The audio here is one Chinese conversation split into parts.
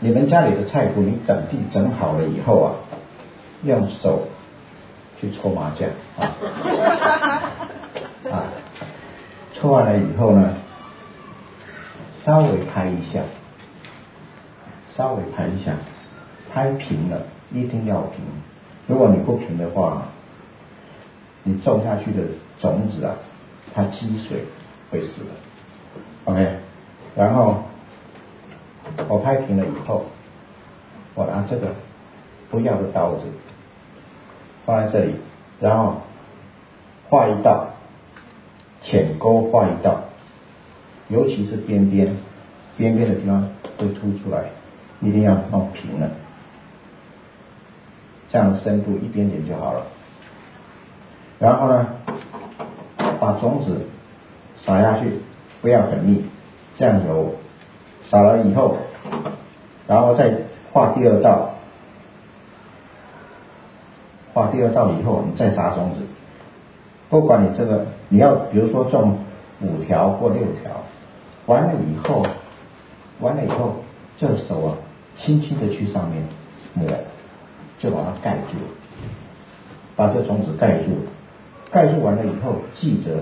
你们家里的菜谱你整地整好了以后啊，用手去搓麻将啊，啊，搓完了以后呢，稍微拍一下，稍微拍一下，拍平了，一定要平。如果你不平的话，你种下去的种子啊，它积水会死的。OK，然后。我拍平了以后，我拿这个不要的刀子放在这里，然后画一道浅沟，画一道，尤其是边边边边的地方会凸出来，一定要弄平了，这样深度一点点就好了。然后呢，把种子撒下去，不要很密，这样揉，撒了以后。然后再画第二道，画第二道以后，你再撒种子。不管你这个，你要比如说种五条或六条，完了以后，完了以后，这手啊，轻轻的去上面抹，就把它盖住，把这种子盖住。盖住完了以后，记得，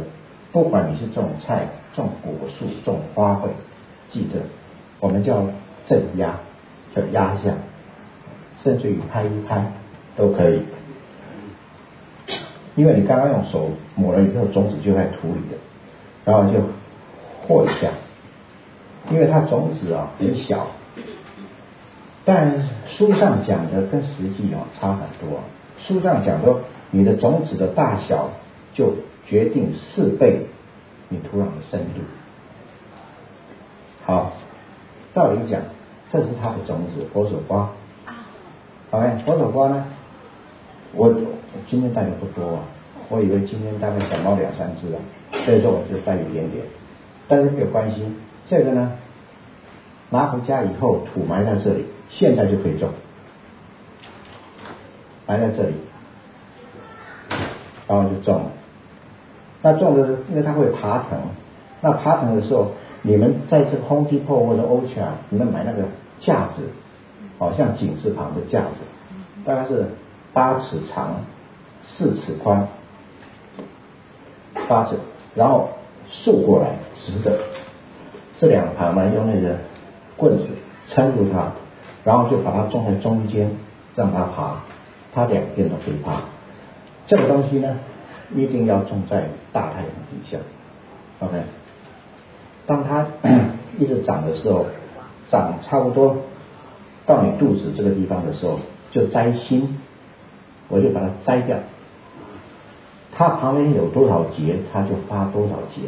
不管你是种菜、种果树、种花卉，记得，我们叫镇压。就压一下，甚至于拍一拍都可以，因为你刚刚用手抹了以后，种子就在土里的，然后就和一下，因为它种子啊很小，但书上讲的跟实际啊差很多，书上讲说你的种子的大小就决定四倍你土壤的深度，好，照理讲。这是它的种子，佛手瓜。OK，佛手瓜呢？我今天带的不多啊，我以为今天大概小猫两三只啊，所以说我就带一点点。但是没有关系，这个呢，拿回家以后土埋在这里，现在就可以种，埋在这里，然后就种了。那种的，因为它会爬藤，那爬藤的时候，你们在这个 Home Depot 或者 o c h a 你们买那个。架子，好像井字旁的架子，大概是八尺长，四尺宽，八尺，然后竖过来直的，这两旁呢用那个棍子撑住它，然后就把它种在中间，让它爬，它两边都可以爬。这个东西呢，一定要种在大太阳底下，OK。当它一直长的时候。长差不多到你肚子这个地方的时候，就摘心，我就把它摘掉。它旁边有多少节，它就发多少节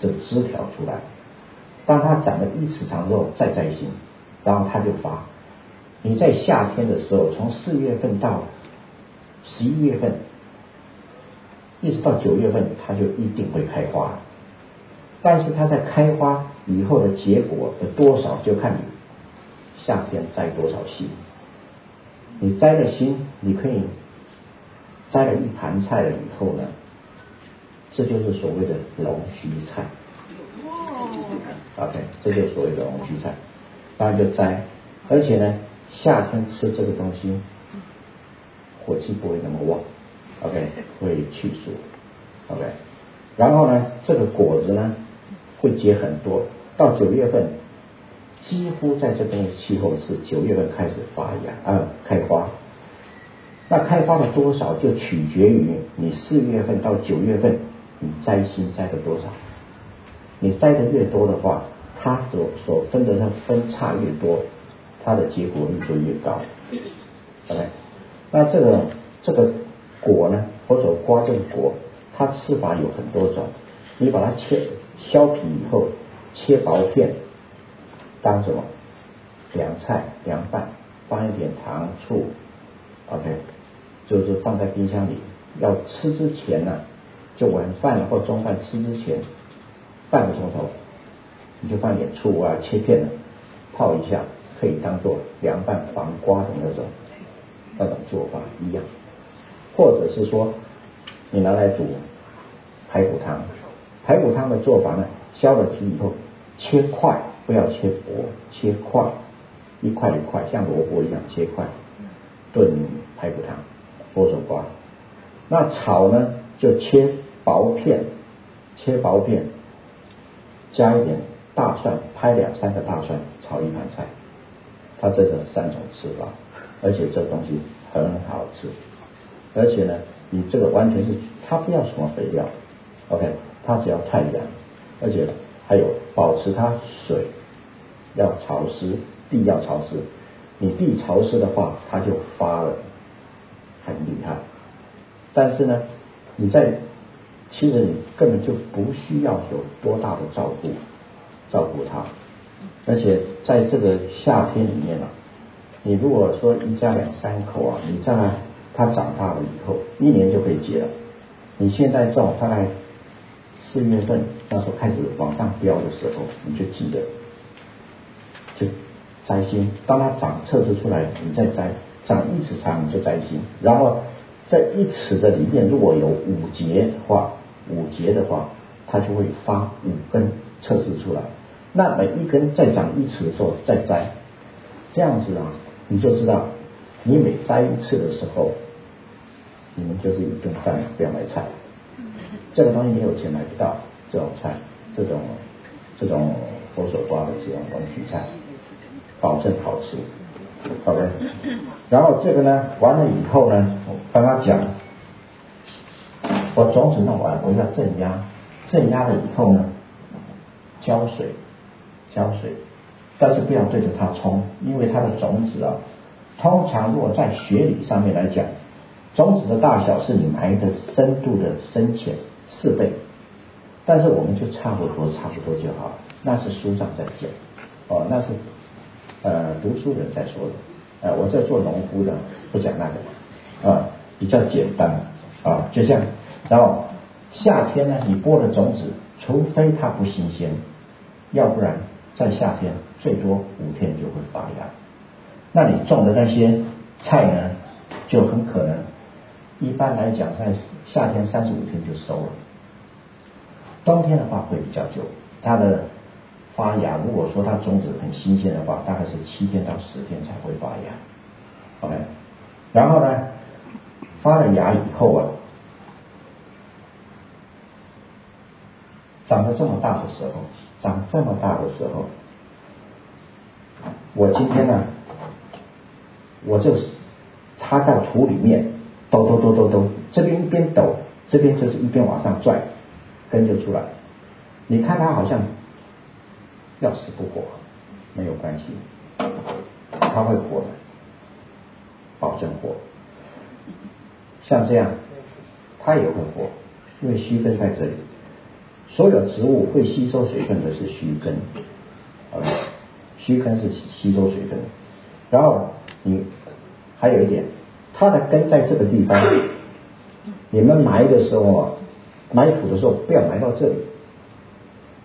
这个枝条出来。当它长了一尺长之后，再摘心，然后它就发。你在夏天的时候，从四月份到十一月份，一直到九月份，它就一定会开花。但是它在开花以后的结果的多少，就看你夏天摘多少心。你摘了心，你可以摘了一盘菜了以后呢，这就是所谓的龙须菜。OK，这就是所谓的龙须菜，当然就摘。而且呢，夏天吃这个东西，火气不会那么旺。OK，会去暑。OK，然后呢，这个果子呢。会结很多，到九月份，几乎在这边的气候是九月份开始发芽啊开花。那开花的多少就取决于你四月份到九月份你摘心摘的多少。你摘的越多的话，它所所分的那分叉越多，它的结果率就越高。OK，那这个这个果呢，或者瓜这个果，它吃法有很多种，你把它切。削皮以后切薄片，当什么凉菜凉拌，放一点糖醋，OK，就是放在冰箱里。要吃之前呢，就晚饭或中饭吃之前半个钟头，你就放点醋啊，切片的泡一下，可以当做凉拌黄瓜的那种那种做法一样。或者是说，你拿来煮排骨汤。排骨汤的做法呢，削了皮以后切块，不要切薄，切块，一块一块像萝卜一样切块，炖排骨汤、佛手瓜。那炒呢就切薄片，切薄片，加一点大蒜，拍两三个大蒜炒一盘菜。它这个三种吃法，而且这东西很好吃，而且呢，你这个完全是它不要什么肥料，OK，它只要太阳，而且还有保持它水要潮湿，地要潮湿，你地潮湿的话，它就发了，很厉害。但是呢，你在其实你根本就不需要有多大的照顾，照顾它。而且在这个夏天里面啊，你如果说一家两三口啊，你在它长大了以后，一年就可以结了。你现在种，大概四月份那时候开始往上飙的时候，你就记得就摘心。当它长测试出来，你再摘，长一尺长你就摘心。然后在一尺的里面，如果有五节的话，五节的话，它就会发五根测试出来。那每一根再长一尺的时候再摘，这样子啊，你就知道，你每摘一次的时候，你们就是一顿饭，不要买菜。这个东西你有钱买不到，这种菜，这种这种佛手瓜的这种东西菜，保证好吃。OK，然后这个呢，完了以后呢，我刚刚讲，我种子弄完，我要镇压，镇压了以后呢，浇水。浇水，但是不要对着它冲，因为它的种子啊，通常如果在学理上面来讲，种子的大小是你埋的深度的深浅四倍，但是我们就差不多差不多就好，那是书上在讲，哦，那是呃读书人在说的，呃我在做农夫的不讲那个，啊比较简单啊，就这样然后夏天呢，你播的种子，除非它不新鲜，要不然。在夏天最多五天就会发芽，那你种的那些菜呢，就很可能一般来讲在夏天三十五天就收了，冬天的话会比较久，它的发芽如果说它种子很新鲜的话，大概是七天到十天才会发芽，OK，然后呢发了芽以后啊，长得这么大的时候。长这么大的时候，我今天呢，我就是插到土里面，抖抖抖抖抖，这边一边抖，这边就是一边往上拽，根就出来。你看它好像要死不活，没有关系，它会活的，保证活。像这样，它也会活，因为须根在这里。所有植物会吸收水分的是须根，啊，须根是吸收水分。然后你还有一点，它的根在这个地方，你们埋的时候啊，埋土的时候不要埋到这里，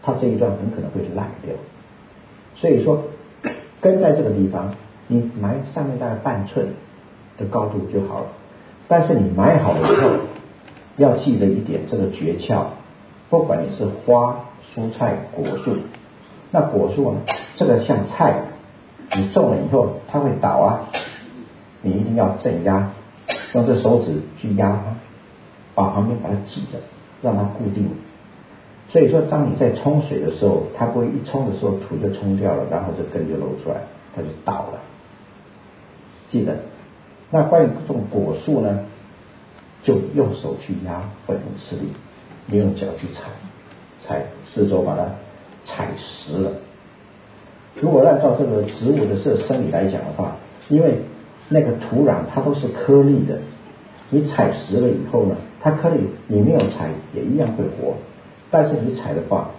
它这一段很可能会烂掉。所以说，根在这个地方，你埋上面大概半寸的高度就好了。但是你埋好了以后，要记得一点这个诀窍。不管你是花、蔬菜、果树，那果树呢？这个像菜，你种了以后它会倒啊，你一定要镇压，用这手指去压它，把旁边把它挤着，让它固定。所以说，当你在冲水的时候，它不会一冲的时候土就冲掉了，然后这根就露出来，它就倒了。记得，那关于这种果树呢，就用手去压会很吃力。你用脚去踩，踩四周把它踩实了。如果按照这个植物的这生理来讲的话，因为那个土壤它都是颗粒的，你踩实了以后呢，它颗粒你没有踩也一样会活，但是你踩的话，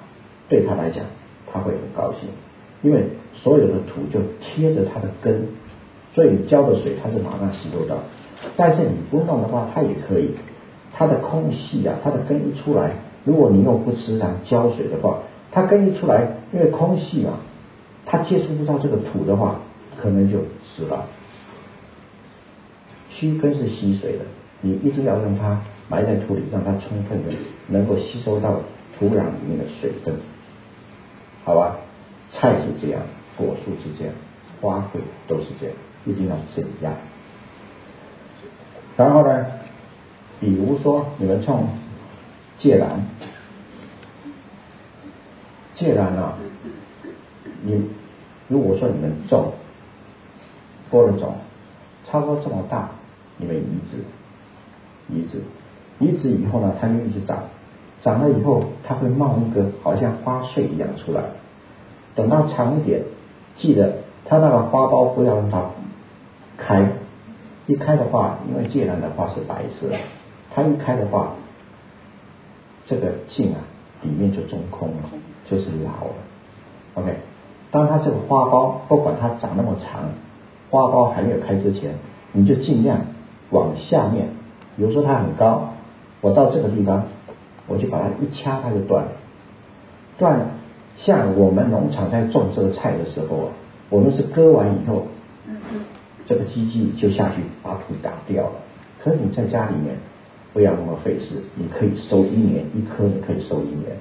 对它来讲它会很高兴，因为所有的土就贴着它的根，所以你浇的水它是马上吸收到。但是你不弄的话，它也可以。它的空隙啊，它的根一出来，如果你又不时常浇水的话，它根一出来，因为空隙嘛，它接触不到这个土的话，可能就死了。须根是吸水的，你一定要让它埋在土里，让它充分的能够吸收到土壤里面的水分，好吧？菜是这样，果树是这样花卉都是这样，一定要这样。然后呢，比如说你们种芥兰，芥兰啊，你如果说你们种播了种，差不多这么大，你们移植，移植，移植以后呢，它就一直长。长了以后，它会冒一个好像花穗一样出来。等到长一点，记得它那个花苞不要让它开。一开的话，因为芥兰的花是白色，它一开的话，这个茎啊里面就中空了，就是老了。OK，当它这个花苞不管它长那么长，花苞还没有开之前，你就尽量往下面，比如说它很高，我到这个地方。我就把它一掐，它就断了。断，像我们农场在种这个菜的时候啊，我们是割完以后，这个机器就下去把土打掉了。可你在家里面不要那么费事，你可以收一年一颗，你可以收一年。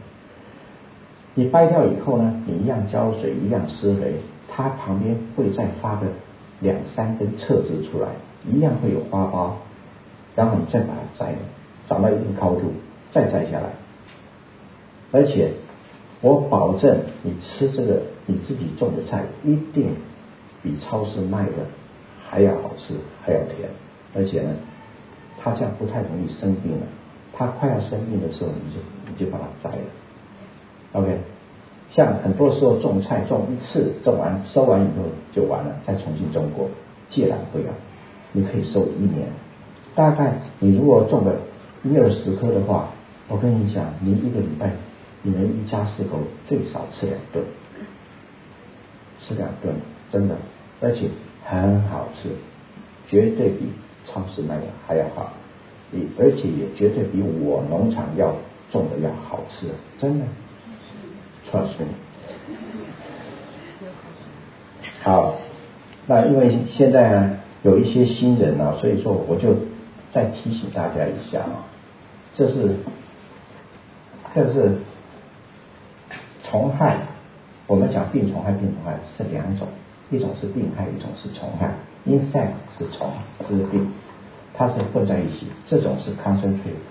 你掰掉以后呢，你一样浇水，一样施肥，它旁边会再发个两三根侧枝出来，一样会有花苞，然后你再把它摘了，长到一定高度。再摘下来，而且我保证你吃这个你自己种的菜一定比超市卖的还要好吃，还要甜，而且呢，它这样不太容易生病了。它快要生病的时候，你就你就把它摘了。OK，像很多时候种菜种一次种完收完以后就完了，再重新种过，芥兰不要，你可以收一年。大概你如果种了一二十颗的话。我跟你讲，你一个礼拜，你们一家四口最少吃两顿，吃两顿，真的，而且很好吃，绝对比超市卖的还要好，也而且也绝对比我农场要种的要好吃，真的超市。好，那因为现在呢有一些新人啊，所以说我就再提醒大家一下啊，这是。这是虫害，我们讲病虫害，病虫害是两种，一种是病害，一种是虫害。insect 是虫，是病，它是混在一起。这种是 concentrate。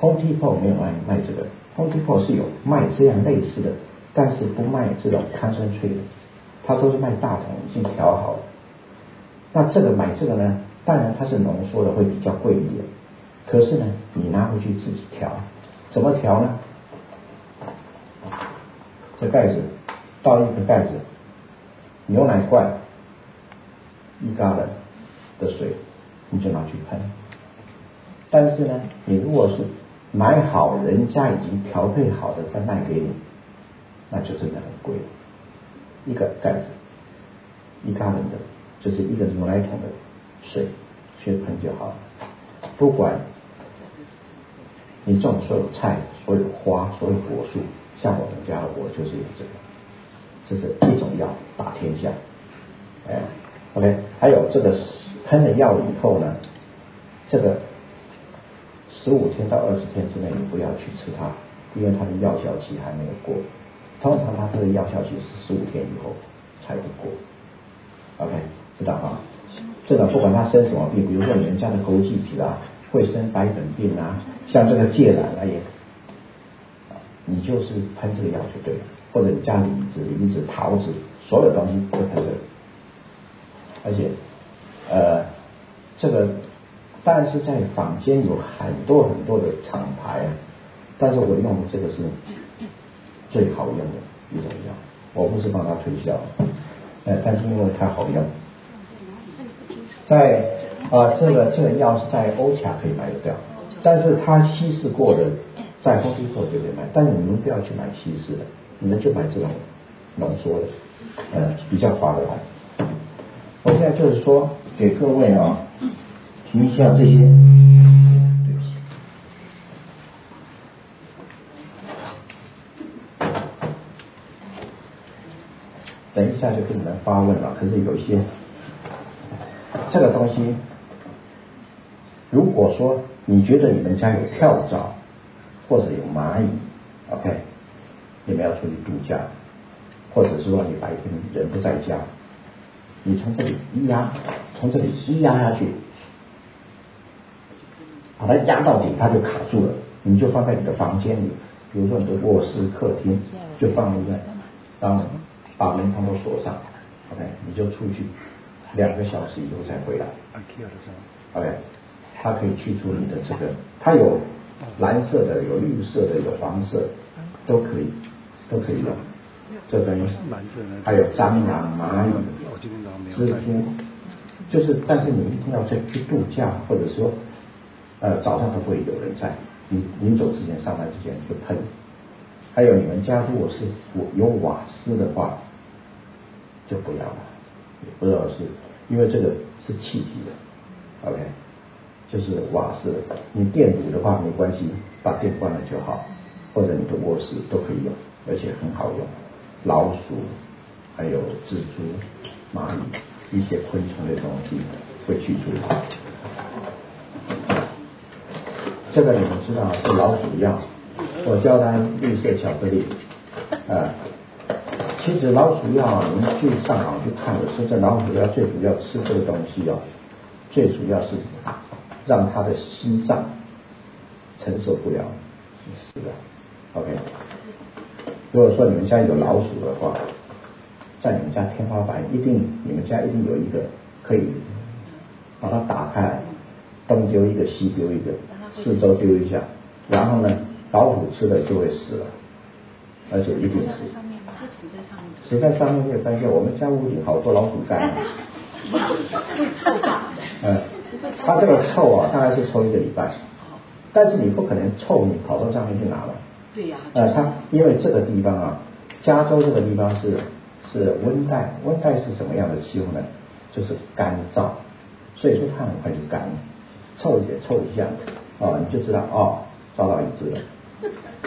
Home Depot 没有卖卖这个，Home Depot 是有卖这样类似的，但是不卖这种 concentrate，它都是卖大桶已经调好了。那这个买这个呢，当然它是浓缩的，会比较贵一点。可是呢，你拿回去自己调，怎么调呢？这盖子倒一个盖子，牛奶罐一嘎的的水，你就拿去喷。但是呢，你如果是买好人家已经调配好的再卖给你，那就真的很贵了。一个盖子一嘎人的，就是一个牛奶桶的水去喷就好了。不管你种所有菜、所有花、所有果树。像我们家，我就是有这个，这是一种药打天下，哎，OK，还有这个喷了药以后呢，这个十五天到二十天之内你不要去吃它，因为它的药效期还没有过，通常它这个药效期是十五天以后才会过，OK，知道吗？这个不管它生什么病，比如说你们家的枸杞子啊，会生白粉病啊，像这个芥兰啊也。你就是喷这个药就对了，或者你家李子、梨子、桃子，所有东西都喷这个。而且，呃，这个但是在坊间有很多很多的厂牌啊，但是我用的这个是最好用的一种药，我不是帮他推销，呃，但是因为它好用，在啊这个这个药是在欧卡可以买得到，但是它稀释过的。在丰富货就可以买，但是你们不要去买稀释的，你们就买这种浓缩的，呃，比较划得来。我现在就是说给各位啊，提一下这些。对不起。等一下就给你们发问了，可是有一些这个东西，如果说你觉得你们家有跳蚤。或者有蚂蚁，OK，你们要出去度假，或者是说你白天人不在家，你从这里一压，从这里一压下去，把它压到底，它就卡住了。你就放在你的房间里，比如说你的卧室、客厅，就放一个，然后把门窗都锁上，OK，你就出去，两个小时以后再回来，OK，它可以去除你的这个，它有蓝色的、有绿色的、有黄色，都可以，都可以用。这等于还有蟑螂、蚂蚁、蜘蛛，就是，但是你一定要去去度假，或者说，呃，早上都不会有人在。你临走之前，上班之前就喷。还有你们家如果是有瓦斯的话，就不要了。不知道是因为这个是气体的，OK，就是瓦斯。你电炉的话没关系，把电关了就好，或者你的卧室都可以用，而且很好用。老鼠，还有蜘蛛、蚂蚁一些昆虫的东西会去除。这个你们知道是老鼠药，我叫它绿色巧克力。啊，其实老鼠药，你们去上网去看的是，这老鼠药最主要吃这个东西哦，最主要是让它的心脏承受不了，死的。OK，如果说你们家有老鼠的话，在你们家天花板一定，你们家一定有一个可以把它打开，东丢一个西丢一个。四周丢一下，然后呢，老虎吃了就会死了，而且一定死。死在上面没有发现，我们家屋里好多老鼠干。会臭吧？嗯，它这个臭啊，大概是臭一个礼拜。但是你不可能臭，你跑到上面去拿了。对呀。呃，它因为这个地方啊，加州这个地方是是温带，温带是什么样的气候呢？就是干燥，所以说它很快就干了，臭一点，臭一下。哦，你就知道哦，抓到一只了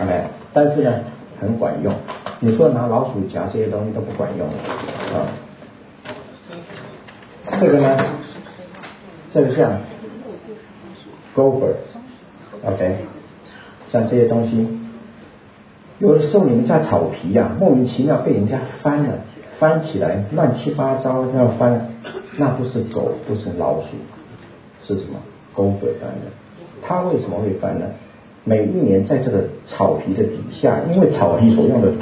，OK，但是呢，很管用。你说拿老鼠夹这些东西都不管用啊。这个呢，这个像 Gopher，OK，像这些东西，有的时候你们家草皮呀，莫名其妙被人家翻了，翻起来乱七八糟要翻，那不是狗，不是老鼠，是什么狗腿翻的。它为什么会翻呢？每一年在这个草皮的底下，因为草皮所用的土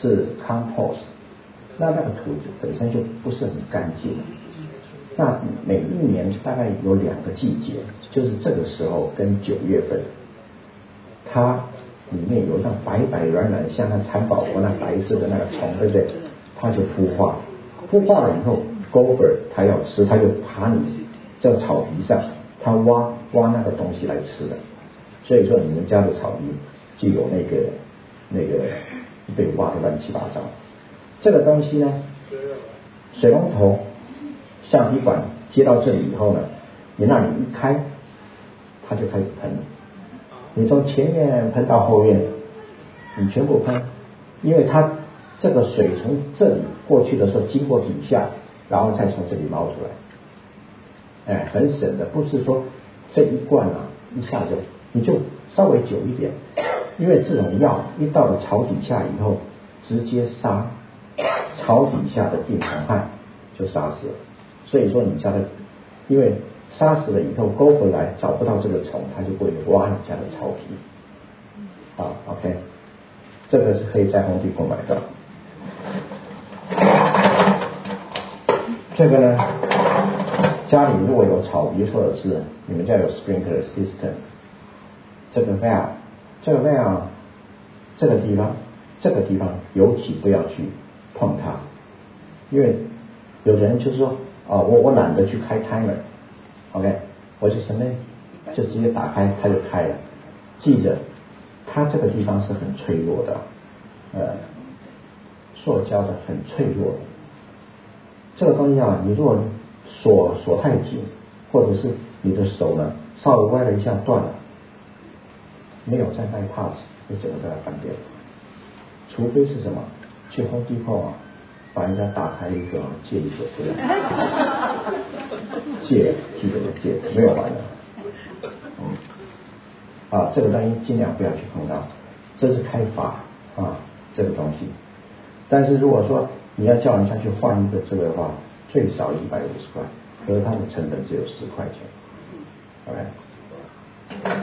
是 compost，那那个土本身就不是很干净。那每一年大概有两个季节，就是这个时候跟九月份，它里面有那白白软软像那蚕宝宝那白色的那个虫，对不对？它就孵化，孵化了以后，gopher 它要吃，它就爬你这草皮上。它挖挖那个东西来吃的，所以说你们家的草地就有那个那个被挖的乱七八糟。这个东西呢，水龙头橡皮管接到这里以后呢，你那里一开，它就开始喷了。你从前面喷到后面，你全部喷，因为它这个水从这里过去的时候经过底下，然后再从这里冒出来。哎，很省的，不是说这一罐啊，一下就你就稍微久一点，因为这种药一到了草底下以后，直接杀 草底下的病虫害，就杀死了。所以说你家的，因为杀死了以后勾回来找不到这个虫，它就会挖你家的草皮。啊，OK，这个是可以在红地购买的。这个呢？家里如果有草皮，或者是你们家有 sprinkler system，这个 valve，这个 valve，这个地方，这个地方尤其不要去碰它，因为有的人就是说，啊，我我懒得去开 timer，OK，我就什么，就直接打开它就开了。记着，它这个地方是很脆弱的，呃，塑胶的很脆弱，这个东西啊，你如果锁锁太紧，或者是你的手呢稍微歪了一下断了，没有再卖 pass，你整个都要翻掉。除非是什么，去 Home Depot 啊，把人家打开一个借一个这样，借 记得借，没有完的。嗯，啊，这个东西尽量不要去碰到，这是开发啊，这个东西。但是如果说你要叫人家去换一个这个的话，最少一百五十块，可是它的成本只有十块钱。OK，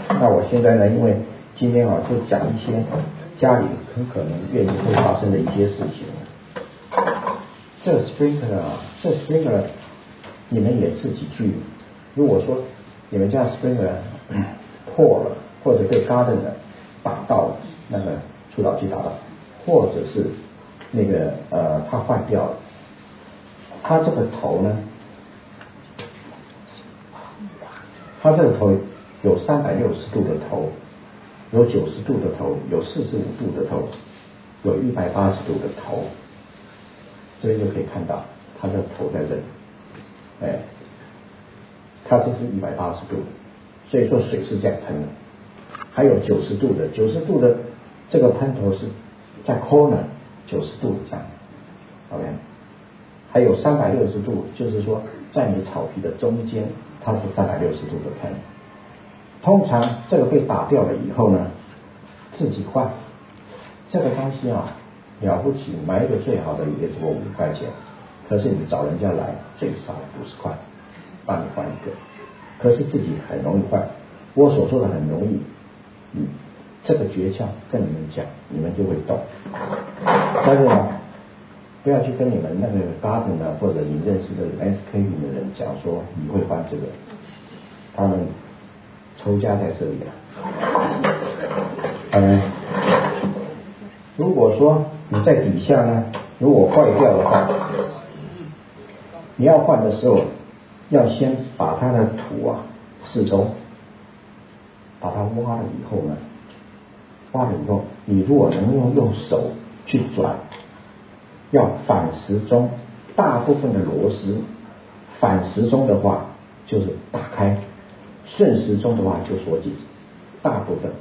那我现在呢，因为今天啊，就讲一些家里很可能愿意会发生的一些事情。这 sprinkler 啊，这 sprinkler 你们也自己去。如果说你们家 sprinkler 破了，或者被 garden 打到了那个除草剂打到，或者是那个呃它坏掉了，它这个头呢，它这个头有三百六十度的头，有九十度的头，有四十五度的头，有一百八十度的头。这边就可以看到它的头在这里，哎，它这是一百八十度，所以说水是这样喷的。还有九十度的，九十度的这个喷头是在 corner 九十度这样，OK。还有三百六十度，就是说在你草皮的中间，它是三百六十度的喷。通常这个被打掉了以后呢，自己换这个东西啊。了不起，买一个最好的也就五块钱，可是你找人家来最少五十块，帮你换一个，可是自己很容易换。我所说的很容易，嗯，这个诀窍跟你们讲，你们就会懂。但是呢，不要去跟你们那个 garden 的或者你认识的 SKP 的人讲说你会换这个，他们仇家在这里了。OK，如果说。你在底下呢，如果坏掉的话，你要换的时候，要先把它的土啊四周把它挖了以后呢，挖了以后，你如果能用用手去转，要反时钟，大部分的螺丝反时钟的话就是打开，顺时钟的话就锁紧，大部分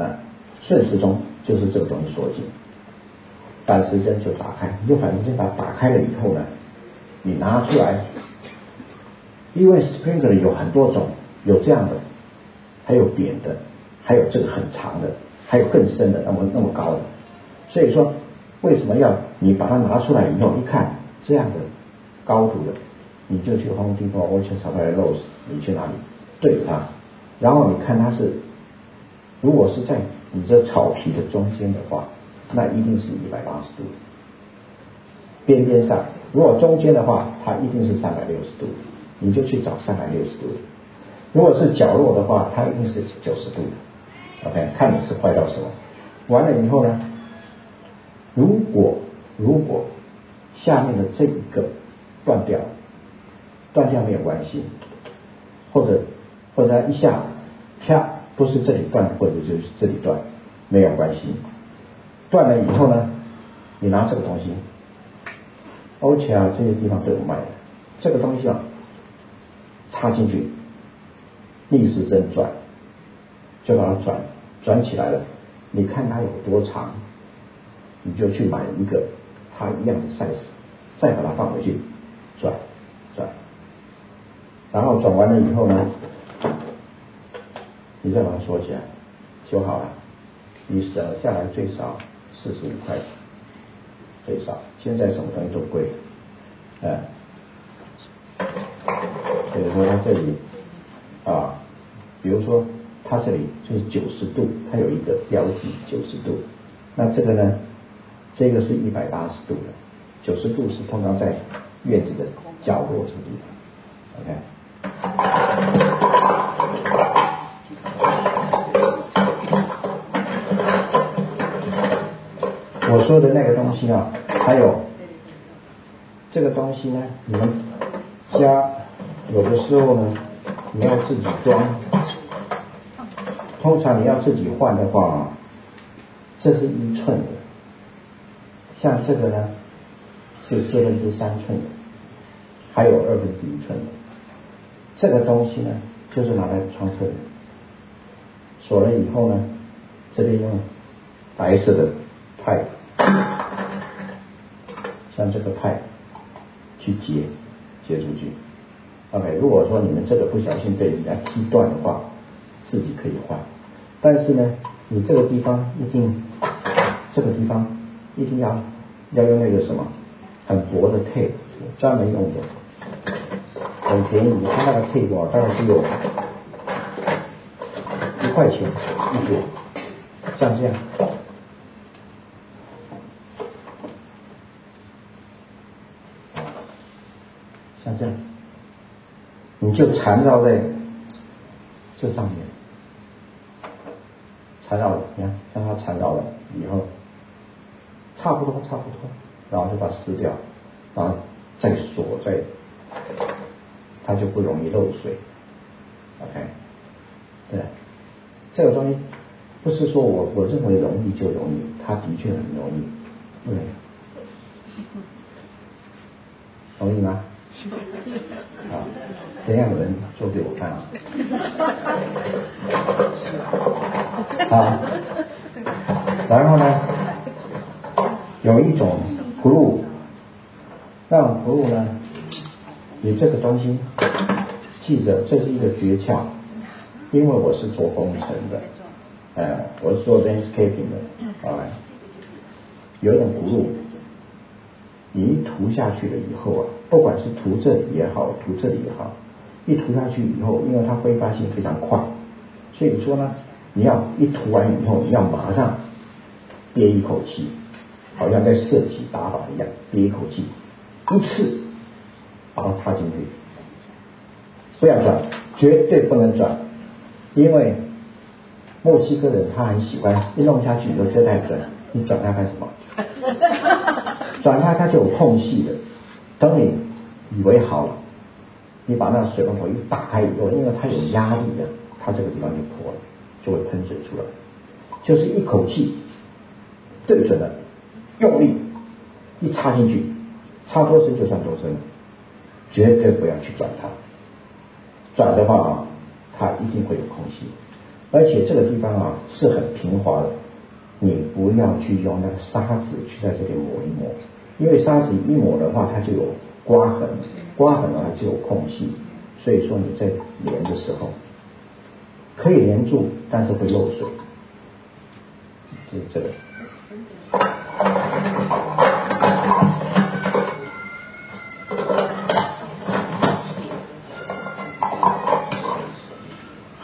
啊顺时钟就是这个东西锁紧。反时针就打开，你用反时针把它打开了以后呢，你拿出来，因为 sprinkler 有很多种，有这样的，还有扁的，还有这个很长的，还有更深的，那么那么高的。所以说，为什么要你把它拿出来以后一看这样的高度的，你就去 Home Depot 或者 Supply Rose，你去哪里对它，然后你看它是，如果是在你这草皮的中间的话。那一定是一百八十度，边边上，如果中间的话，它一定是三百六十度，你就去找三百六十度。如果是角落的话，它一定是九十度的。OK，看你是坏到什么。完了以后呢，如果如果下面的这一个断掉，断掉没有关系，或者或者一下啪，不是这里断，或者就是这里断，没有关系。断了以后呢，你拿这个东西，欧奇啊这些地方都有卖的。这个东西啊，插进去，逆时针转，就把它转转起来了。你看它有多长，你就去买一个它一样的 size，再把它放回去转转，然后转完了以后呢，你再把它锁起来，修好了，你省下来最少。四十五块钱最少，现在什么东西都贵，哎，所以说它这里啊，比如说它这里就是九十度，它有一个标记九十度，那这个呢，这个是一百八十度的，九十度是通常在院子的角落这个地方，OK 我说的那个东西啊，还有这个东西呢，你们家有的时候呢，你要自己装。通常你要自己换的话，这是一寸的，像这个呢是四分之三寸的，还有二分之一寸的。这个东西呢，就是拿来装车的。锁了以后呢，这边用白色的派。像这个派去接接出去，OK。如果说你们这个不小心被人家踢断的话，自己可以换。但是呢，你这个地方一定这个地方一定要要用那个什么很薄的 tape，专门用的，很便宜。它那个 tape 啊，大概只有一块钱一卷，像这样，像这样，你就缠绕在这上面，缠绕了，你看，让它缠绕了以后，差不多，差不多。然后就把它撕掉，然后再锁在，它就不容易漏水。OK，对，这个东西不是说我我认为容易就容易，它的确很容易，对，同意吗？啊，怎样人做给我看啊。啊，然后呢，有一种。glue，那 glue 呢？你这个东西记着，这是一个诀窍，因为我是做工程的，哎，我是做 landscaping 的，啊，有一种 glue，你一涂下去了以后啊，不管是涂这里也好，涂这里也好，一涂下去以后，因为它挥发性非常快，所以说呢，你要一涂完以后，你要马上憋一口气。好像在设计打靶一样，憋一口气，一次把它插进去，不要转，绝对不能转，因为墨西哥人他很喜欢一弄下去以后就在转，你转它干什么？转它它就有空隙的，等你以为好了，你把那水龙头一打开以后，因为它有压力的，它这个地方就破了，就会喷水出来，就是一口气对准了。用力一插进去，插多深就算多深，绝对不要去转它。转的话啊，它一定会有空隙，而且这个地方啊是很平滑的，你不要去用那个沙子去在这里抹一抹，因为沙子一抹的话，它就有刮痕，刮痕的话就有空隙，所以说你在连的时候可以连住，但是会漏水，就这个。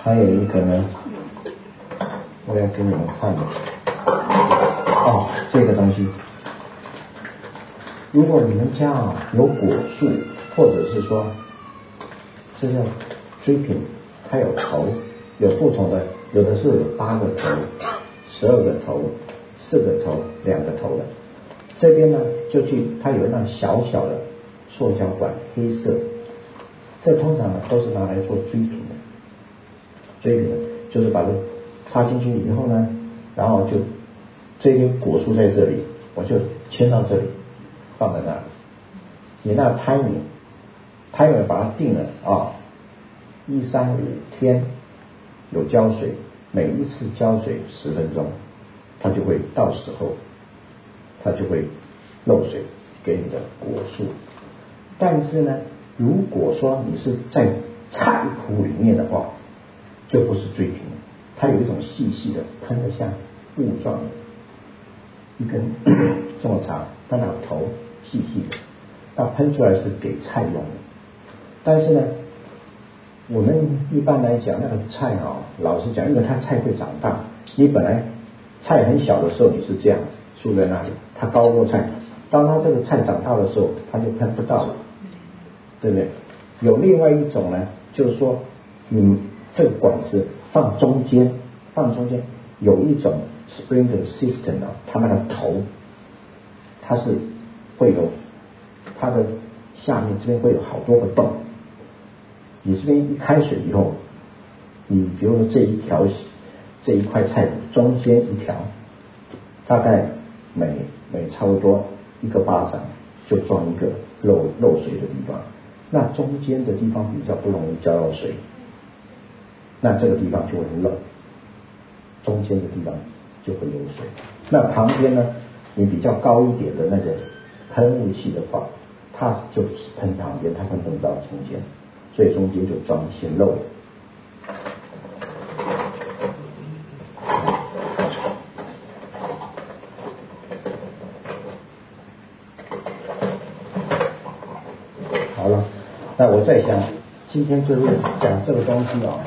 还有一个呢，我要给你们看的，如果你们家啊有果树，或者是说，这叫锥品，它有头，有不同的，有的是有八个头，十二个头，四个头，两个头的，这边呢就去，它有那小小的塑胶管，黑色，这通常呢都是拿来做锥品的。这个就是把它插进去以后呢，然后就这根果树在这里，我就牵到这里，放在那里。你那胎米，胎米把它定了啊，一三五天有浇水，每一次浇水十分钟，它就会到时候它就会漏水给你的果树。但是呢，如果说你是在菜圃里面的话，就不是最平，它有一种细细的喷的像雾状的，一根 这么长，它那头细细的，那喷出来是给菜用的。但是呢，我们一般来讲那个菜啊，老实讲，因为它菜会长大，你本来菜很小的时候你是这样竖在那里，它高过菜，当它这个菜长大的时候，它就喷不到了，对不对？有另外一种呢，就是说你。这个管子放中间，放中间有一种 sprinkler system 啊，它那个头，它是会有它的下面这边会有好多个洞，你这边一开水以后，你比如说这一条这一块菜中间一条，大概每每差不多一个巴掌就装一个漏漏水的地方，那中间的地方比较不容易浇到水。那这个地方就会漏，中间的地方就会有水。那旁边呢，你比较高一点的那个喷雾器的话，它就是喷旁边，它喷不到中间，所以中间就装一些漏。好了那我在想，今天就是讲这个东西啊，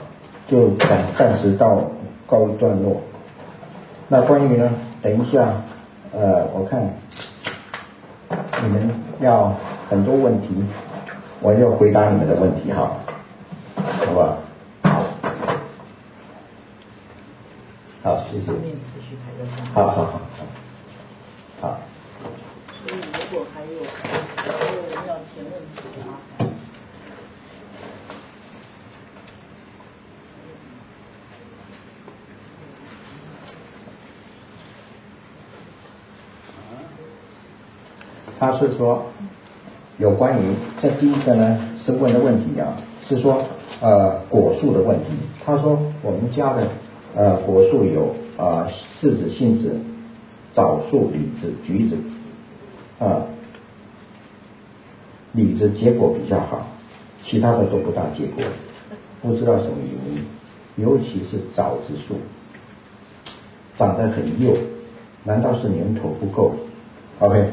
就讲暂时到告一段落。那关于呢，等一下，呃，我看们要很多问题，我就回答你们的问题哈，好不好？好，谢谢。好好好好。好。所以如果还有还有人要提问题的话，他是说有关于这第一个呢是问的问题啊，是说呃果树的问题。他说我们家的。呃，果树有啊，柿子、杏子、枣树、李子、橘子，啊，李子结果比较好，其他的都不大结果，不知道什么原因，尤其是枣子树，长得很幼，难道是年头不够？OK，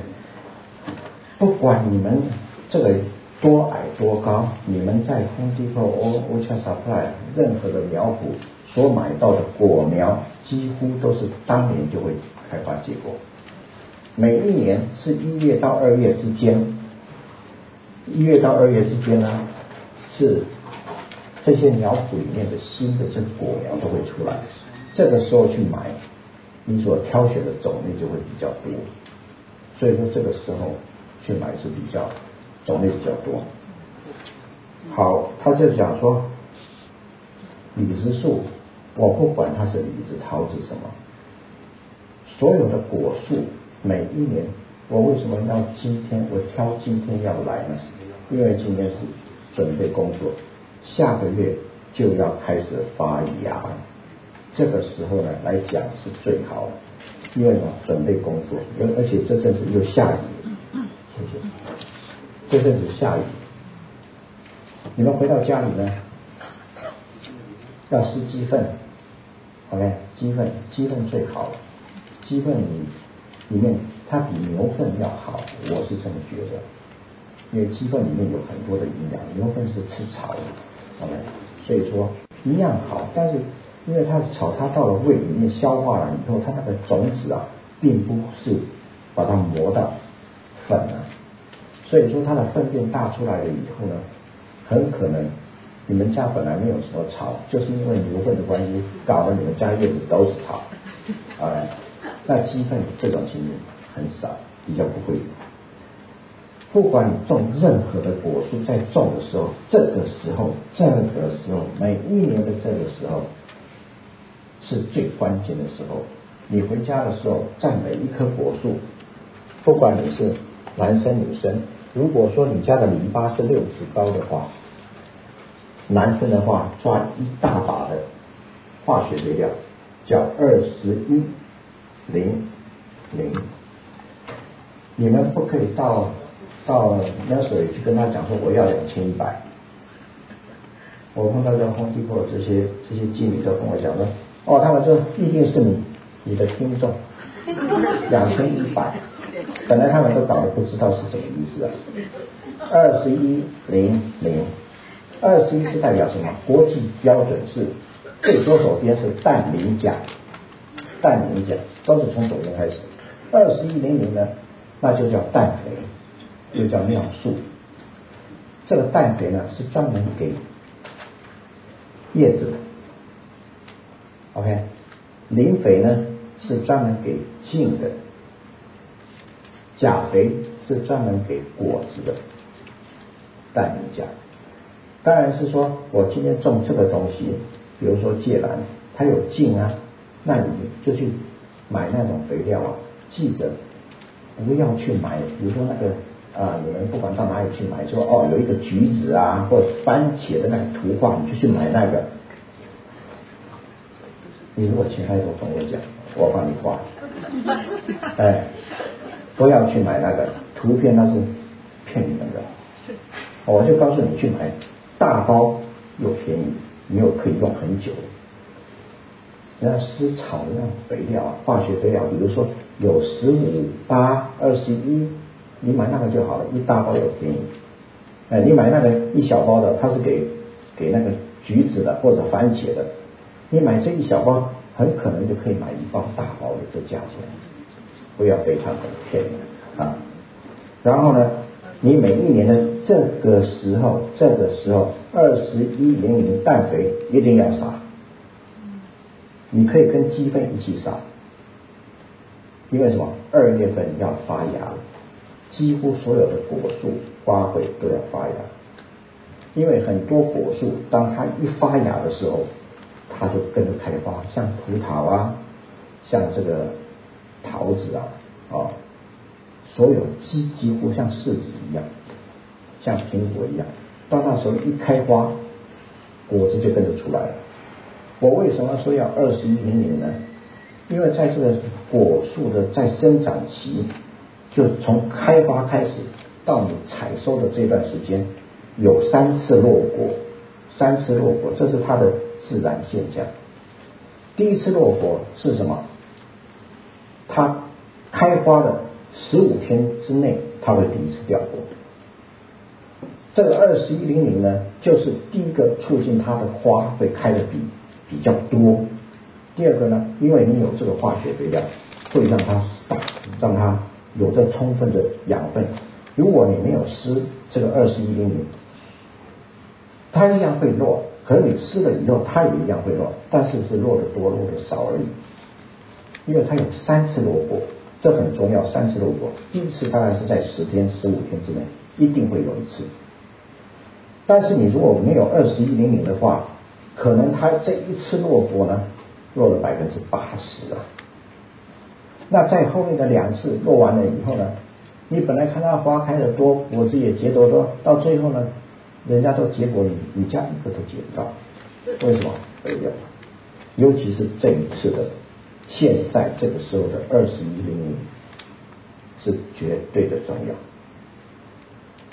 管你们这个多矮多高，你们在空地或 O O C supply 任何的苗圃。所买到的果苗几乎都是当年就会开花结果，每一年是一月到二月之间，一月到二月之间呢，是这些苗圃里面的新的这果苗都会出来，这个时候去买，你所挑选的种类就会比较多，所以说这个时候去买是比较种类比较多。好，他就讲说李子树。我不管它是李子、桃子什么，所有的果树，每一年，我为什么要今天我挑今天要来呢？因为今天是准备工作，下个月就要开始发芽，这个时候呢来讲是最好的，因为呢准备工作，而而且这阵子又下雨，这阵子下雨，你们回到家里呢，要施鸡粪。OK，鸡粪鸡粪最好了，鸡粪里里面它比牛粪要好，我是这么觉得，因为鸡粪里面有很多的营养，牛粪是吃草的，OK，所以说一样好，但是因为它的草它到了胃里面消化了以后，它那个种子啊，并不是把它磨到粉了，所以说它的粪便大出来了以后呢，很可能。你们家本来没有什么草，就是因为牛粪的关系，搞得你们家院子都是草。哎，那鸡粪这种情形很少，比较不会。不管你种任何的果树，在种的时候，这个时候，这个时候，每一年的这个时候，是最关键的时候。你回家的时候，在每一棵果树，不管你是男生女生，如果说你家的篱笆是六尺高的话。男生的话，抓一大把的化学肥料，叫二十一零零。你们不可以到到那水去跟他讲说我要两千一百。我碰到这空气或这些这些经理都跟我讲说，哦，他们说一定是你你的听众，两千一百。本来他们都搞得不知道是什么意思啊，二十一零零。二十一是代表什么？国际标准是最左手边是氮磷钾，氮磷钾都是从左边开始。二十一零零呢，那就叫氮肥，又叫尿素。这个氮肥呢是专门给叶子的，OK。磷肥呢是专门给茎的，钾肥是专门给果子的，氮磷钾。当然是说，我今天种这个东西，比如说芥兰，它有茎啊，那你就去买那种肥料啊。记得不要去买，比如说那个啊，你们不管到哪里去买，说哦有一个橘子啊或番茄的那个图画，你就去买那个。你如果钱太多，跟我讲，我帮你画。哎，不要去买那个图片，那是骗你们的。我就告诉你去买。大包又便宜，你又可以用很久。人家施草的那种肥料啊，化学肥料，比如说有十五、八、二十一，你买那个就好了，一大包又便宜。哎，你买那个一小包的，它是给给那个橘子的或者番茄的，你买这一小包，很可能就可以买一包大包的这价钱，不要被他们骗了啊。然后呢，你每一年的这个时候，这个时候二十一零零氮肥一定要撒，你可以跟鸡粪一起撒，因为什么？二月份要发芽。几乎所有的果树花卉都要发芽，因为很多果树当它一发芽的时候，它就跟着开花，像葡萄啊，像这个桃子啊，啊，所有几几乎像柿子一样，像苹果一样，到那时候一开花，果子就跟着出来了。我为什么说要二十一厘米呢？因为在这个果树的在生长期。就从开花开始到你采收的这段时间，有三次落果，三次落果，这是它的自然现象。第一次落果是什么？开花的十五天之内，它会第一次掉果。这个二十一零零呢，就是第一个促进它的花会开的比比较多。第二个呢，因为你有这个化学肥料，会让它大，让它。有着充分的养分，如果你没有施这个二十一厘米，它一样会落。可是你施了以后，它也一样会落，但是是落的多，落的少而已。因为它有三次落果，这很重要。三次落果，第一次大概是在十天、十五天之内，一定会有一次。但是你如果没有二十一厘米的话，可能它这一次落果呢，落了百分之八十啊。那在后面的两次落完了以后呢，你本来看到花开的多，果子也结多多，到最后呢，人家都结果，你你家一个都结不到，为什么？肥料，尤其是这一次的，现在这个时候的二十一厘米是绝对的重要。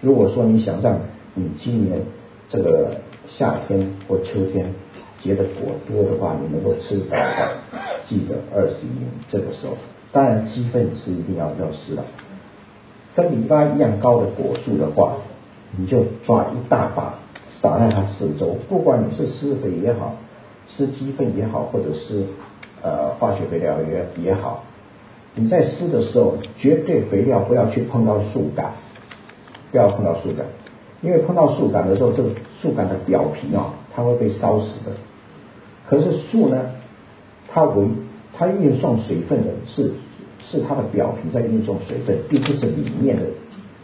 如果说你想让你今年这个夏天或秋天结的果多的话，你能够吃得到的，记得二十一厘米这个时候。当然，鸡粪是一定要要施的。跟篱笆一样高的果树的话，你就抓一大把撒在它四周。不管你是施肥也好，施鸡粪也好，或者是呃化学肥料也也好，你在施的时候，绝对肥料不要去碰到树干，不要碰到树干，因为碰到树干的时候，这个树干的表皮啊，它会被烧死的。可是树呢，它为它运送水分的是。是它的表皮在运送水分，并不是里面的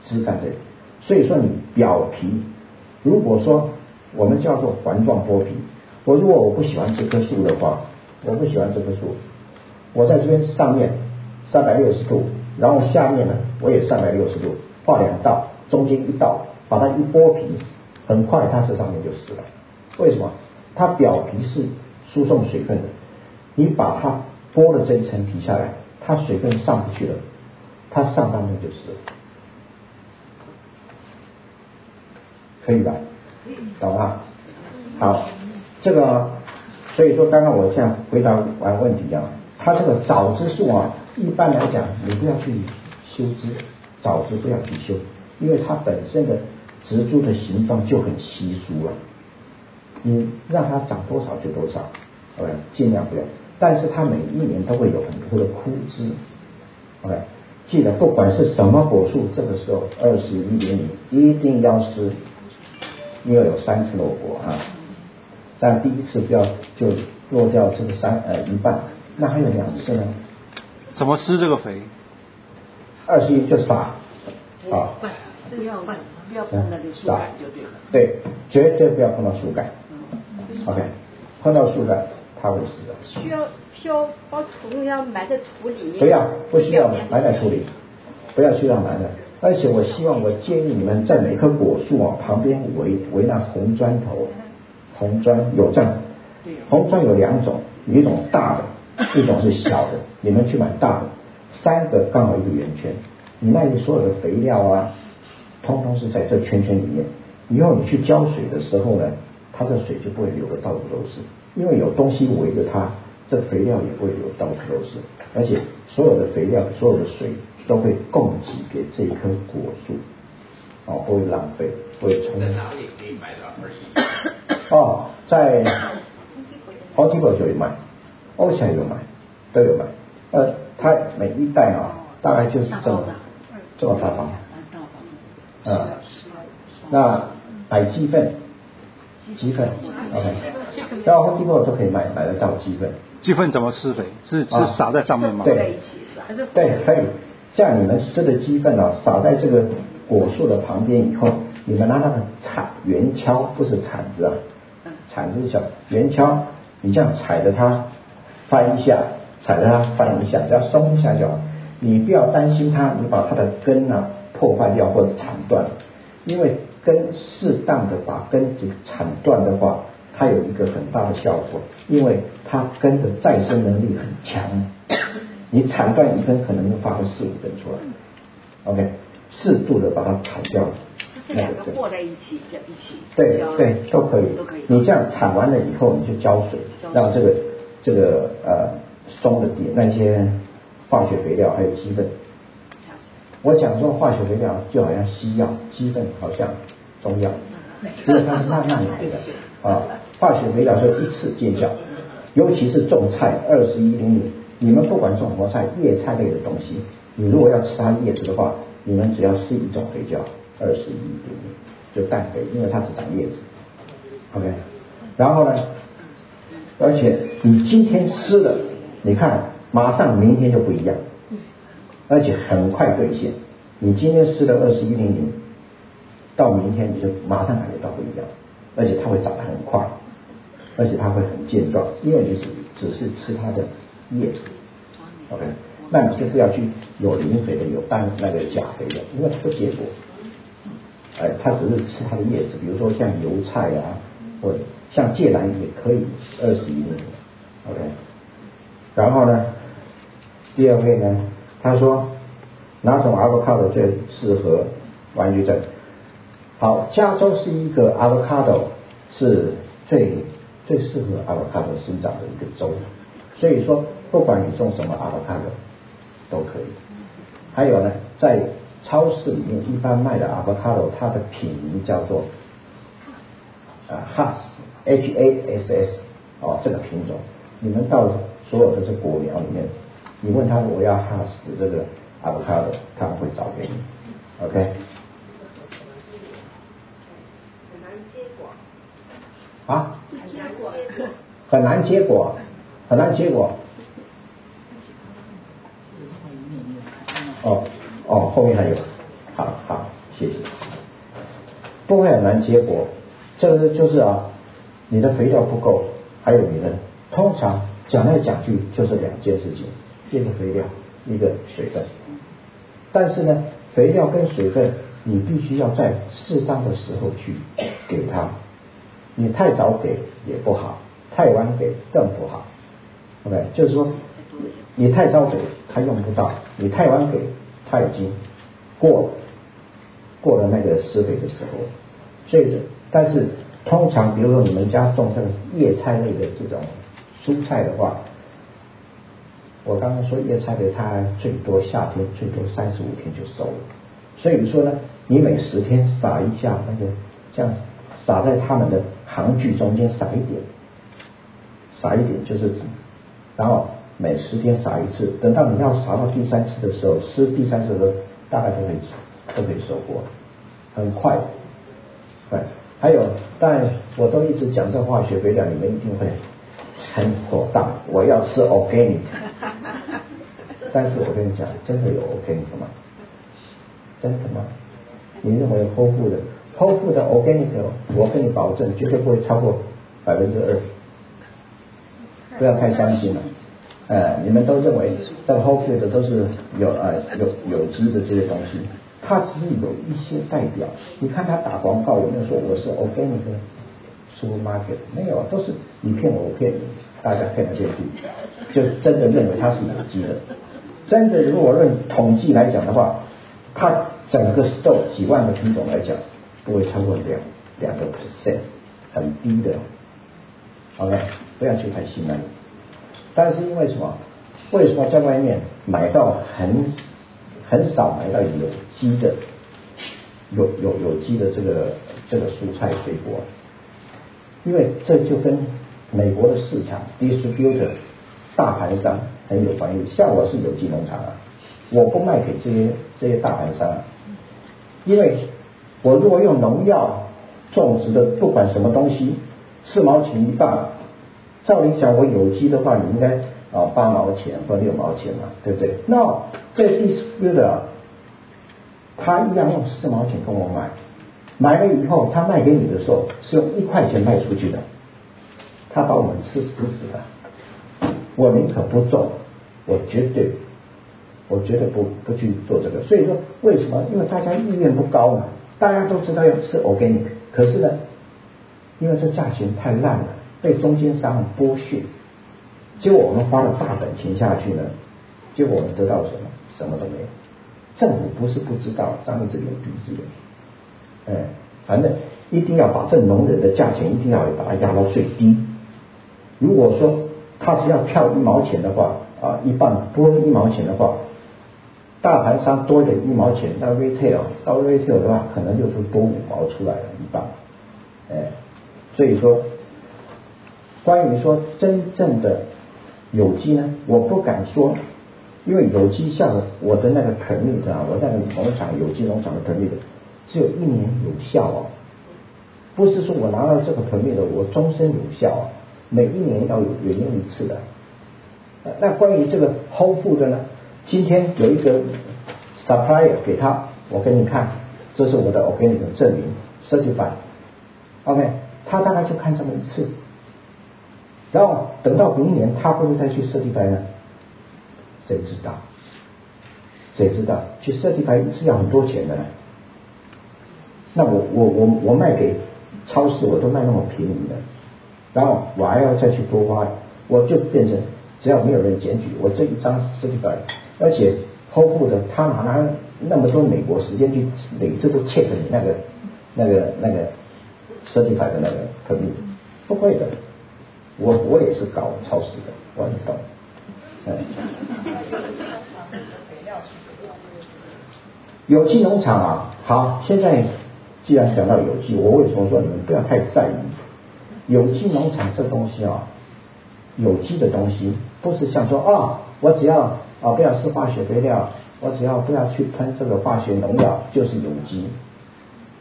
枝干这里。所以说，你表皮如果说我们叫做环状剥皮，我如果我不喜欢这棵树的话，我不喜欢这棵树，我在这边上面三百六十度，然后下面呢我也三百六十度，画两道，中间一道，把它一剥皮，很快它这上面就死了。为什么？它表皮是输送水分的，你把它剥了这一层皮下来。它水分上不去了，它上半面就死了，可以吧？懂吗？好，这个所以说刚刚我这样回答完问题啊，它这个枣子树啊，一般来讲你不要去修枝，枣子不要去修，因为它本身的植株的形状就很稀疏了，你让它长多少就多少，OK，尽量不要。但是它每一年都会有很多的枯枝，OK，记得不管是什么果树，这个时候二十一厘米一定要施，因为有三次落果啊，但第一次不要就落掉这个三呃一半，那还有两次呢？怎么施这个肥？二十一就撒啊，这个要换，不要碰那个树干就对了。对，绝对不要碰到树干，OK，碰到树干。它会死的。需要需要把土要埋在土里面。不要，不需要埋在土里，不要去让埋的。而且我希望，我建议你们在每棵果树啊旁边围围那红砖头，红砖有这样，红砖有两种，一种大的，一种是小的。你们去买大的，三个刚好一个圆圈，你那里所有的肥料啊，通通是在这圈圈里面。以后你去浇水的时候呢，它的水就不会流的到处都是。因为有东西围着它，这肥料也不会流到处都是，而且所有的肥料、所有的水都会供给给这一棵果树哦，不会浪费，不会冲。在哪里可以买到二一？哦，在 o t i b o 就有卖，欧强有卖，都有卖。呃，它每一袋啊，大概就是这么这么大方。啊，那买鸡粪，鸡粪，OK，到 o t i b o 都可以买买得到鸡粪。鸡粪怎么施肥？是是撒在上面吗？对，对，可以。这样你们施的鸡粪啊，撒在这个果树的旁边以后，你们拿那个铲圆锹，不是铲子啊，铲子是小圆锹，你这样踩着它翻一下，踩着它翻一下，只要松一下就好。你不要担心它，你把它的根呢破坏掉或者铲断，因为根适当的把根给铲断的话，它有一个很大的效果，因为它根的再生能力很强。你铲断一根，可能就发个四五根出来。OK，适度的把它铲掉。这两个和在一起，就一起。对对，都可以。都可以。你这样铲完了以后，你就浇水，让这个这个呃松的底那些化学肥料还有鸡粪。我讲说化学肥料就好像西药，鸡粪好像中药，因为它是慢慢来的 啊。化学肥料就一次见效，尤其是种菜二十一厘米。你们不管种什么菜，叶菜类的东西，你如果要吃它叶子的话，你们只要施一种肥料，二十一厘米，就氮肥，因为它只长叶子。OK，然后呢，而且你今天施了，你看马上明天就不一样，而且很快兑现。你今天施了二十一厘米，到明天你就马上感觉到不一样，而且它会长得很快，而且它会很健壮，因为你是只是吃它的。叶子，OK，那你就不要去有磷肥的、有氮那个钾肥的，因为它不结果。哎，它只是吃它的叶子，比如说像油菜啊，或者像芥兰也可以二十一厘米，OK。然后呢，第二位呢，他说哪种 avocado 最适合玩具症？好，加州是一个 avocado 是最最适合 avocado 生长的一个州，所以说。不管你种什么 avocado 都可以。还有呢，在超市里面一般卖的 avocado，它的品名叫做啊 Hass，H A S S，哦，这个品种，你们到所有的这果苗里面，你问他我要 Hass 的这个 avocado，他们会找给你。OK。很难结果。啊？很难结果。很难结果，很难结果。哦哦，后面还有，好好谢谢。不会很难结果，这个就是啊，你的肥料不够，还有你的，通常讲来讲去就是两件事情，一个肥料，一个水分。但是呢，肥料跟水分你必须要在适当的时候去给它，你太早给也不好，太晚给更不好。OK，就是说。你太早给，他用不到；你太晚给，他已经过，过了那个施肥的时候。所以，但是通常，比如说你们家种这个叶菜类的这种蔬菜的话，我刚刚说叶菜类，它最多夏天最多三十五天就收了。所以说呢，你每十天撒一下那个，这样撒在它们的行距中间撒一点，撒一点就是，然后。每十天撒一次，等到你要撒到第三次的时候，施第三次的时候，大概就可以都可以收获，很快。对，还有，但我都一直讲这化学肥料，你们一定会很火大。我要吃 organic，但是我跟你讲，真的有 organic 吗？真的吗？你认为丰富的丰富的 organic，我跟你保证，绝对不会超过百分之二。不要太相信了。呃，你们都认为这个 whole food 都是有呃有有机的这些东西，它只是有一些代表。你看他打广告有没有说我是 organic supermarket？没有，都是你骗我，我骗你，大家骗来骗去，就真的认为它是有机的。真的，如果论统计来讲的话，它整个 store 几万个品种来讲，不会超过两两个 percent，很低的。OK，不要去太心了。但是因为什么？为什么在外面买到很很少买到有机的有有有机的这个这个蔬菜水果，因为这就跟美国的市场 distributor 大盘商很有关系。像我是有机农场啊，我不卖给这些这些大盘商，因为我如果用农药种植的不管什么东西，四毛钱一磅，照理讲我有机的话，你应该啊八毛钱或六毛钱嘛，对不对？那这 distributor 他一样用四毛钱跟我买，买了以后他卖给你的时候是用一块钱卖出去的，他把我们吃死死的。我宁可不做，我绝对，我绝对不不去做这个。所以说为什么？因为大家意愿不高嘛，大家都知道要吃 organic，可是呢，因为这价钱太烂了，被中间商剥削，结果我们花了大本钱下去呢，结果我们得到什么？什么都没有。政府不是不知道，咱们这边鼻子的，哎，反正一定要把这农人的价钱一定要把它压到最低。如果说他只要跳一毛钱的话，啊，一半多一毛钱的话，大盘商多点一毛钱，到 retail 到 retail 的话，可能就是多五毛出来了一半，哎，所以说，关于说真正的有机呢，我不敢说。因为有机像我的那个 permit 啊，我那个农场有机农场的 permit 只有一年有效啊，不是说我拿到这个 permit 我终身有效啊，每一年要有有用一次的。那关于这个呵护的呢？今天有一个 supplier 给他，我给你看，这是我的 organic 证明 certified，OK，他大概就看这么一次，然后等到明年他会不会再去设计牌呢？谁知道？谁知道？去设计牌一次要很多钱的呢。那我我我我卖给超市，我都卖那么便宜的，然后我还要再去多花，我就变成只要没有人检举，我这一张设计牌，而且后付的他哪拿那么多美国时间去每次都 check 你那个那个那个设计牌的那个特例，不会的。我我也是搞超市的，我很懂。有机农场啊，好，现在既然讲到有机，我为什么说你们不要太在意有机农场这东西啊？有机的东西不是像说啊，我只要啊不要吃化学肥料，我只要不要去喷这个化学农药就是有机，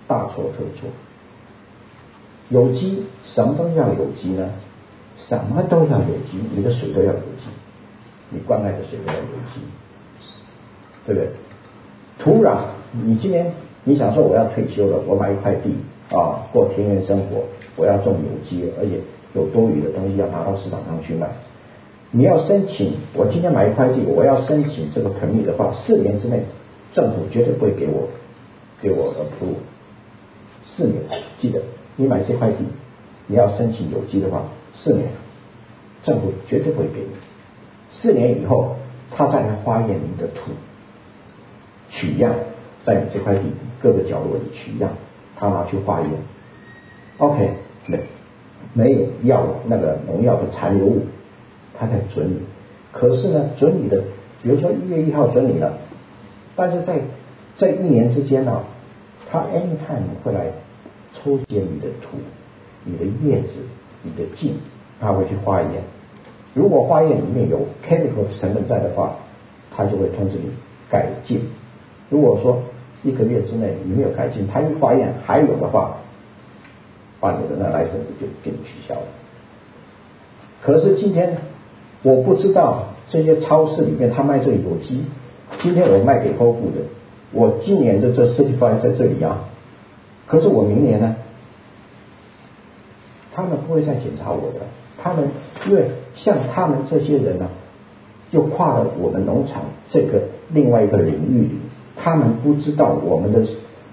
大错特错。有机什么东西叫有机呢？什么都要有机，你的水都要有机。你灌溉的水都要有机，对不对？土壤，你今年你想说我要退休了，我买一块地啊，过田园生活，我要种有机，而且有多余的东西要拿到市场上去卖。你要申请，我今天买一块地，我要申请这个盆地的话，四年之内政府绝对不会给我给我的服务。四年，记得你买这块地，你要申请有机的话，四年政府绝对不会给你。四年以后，他再来化验你的土，取样，在你这块地各个角落里取样，他拿去化验，OK，没没有药那个农药的残留物，他才准你。可是呢，准你的，比如说一月一号准你了，但是在在一年之间呢，他 anytime 会来抽检你的土、你的叶子、你的茎，他会去化验。如果化验里面有 chemical 成分在的话，他就会通知你改进。如果说一个月之内你没有改进，他一化验还有的话，把你的那来 e 就给你取消了。可是今天我不知道这些超市里面他卖这个有机，今天我卖给客户的，我今年的这 certified 在这里啊，可是我明年呢，他们不会再检查我的。他们因为像他们这些人呢，又跨了我们农场这个另外一个领域里，他们不知道我们的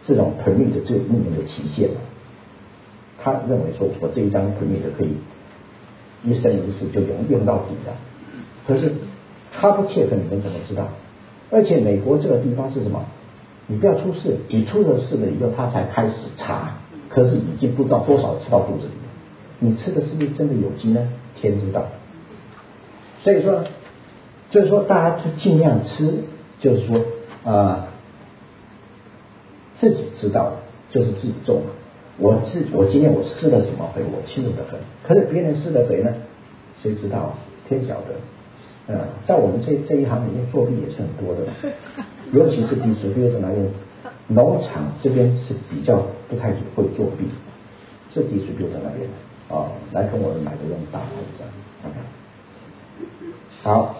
这种 permit 只有一年的期限他认为说我这一张 permit 可以一生一世就用用到底的，可是他不切合你们怎么知道？而且美国这个地方是什么？你不要出事，你出了事了以后他才开始查，可是已经不知道多少吃到肚子里。你吃的是不是真的有机呢？天知道。所以说，就是说，大家就尽量吃，就是说，啊，自己知道的就是自己种的。我自我今天我施了什么肥，我清楚的很。可是别人施的肥呢，谁知道？天晓得。嗯，在我们这这一行里面作弊也是很多的，尤其是 distributor 那边，农场这边是比较不太会作弊，是 distributor 那边啊，来跟我们买的用大牌子，OK，好。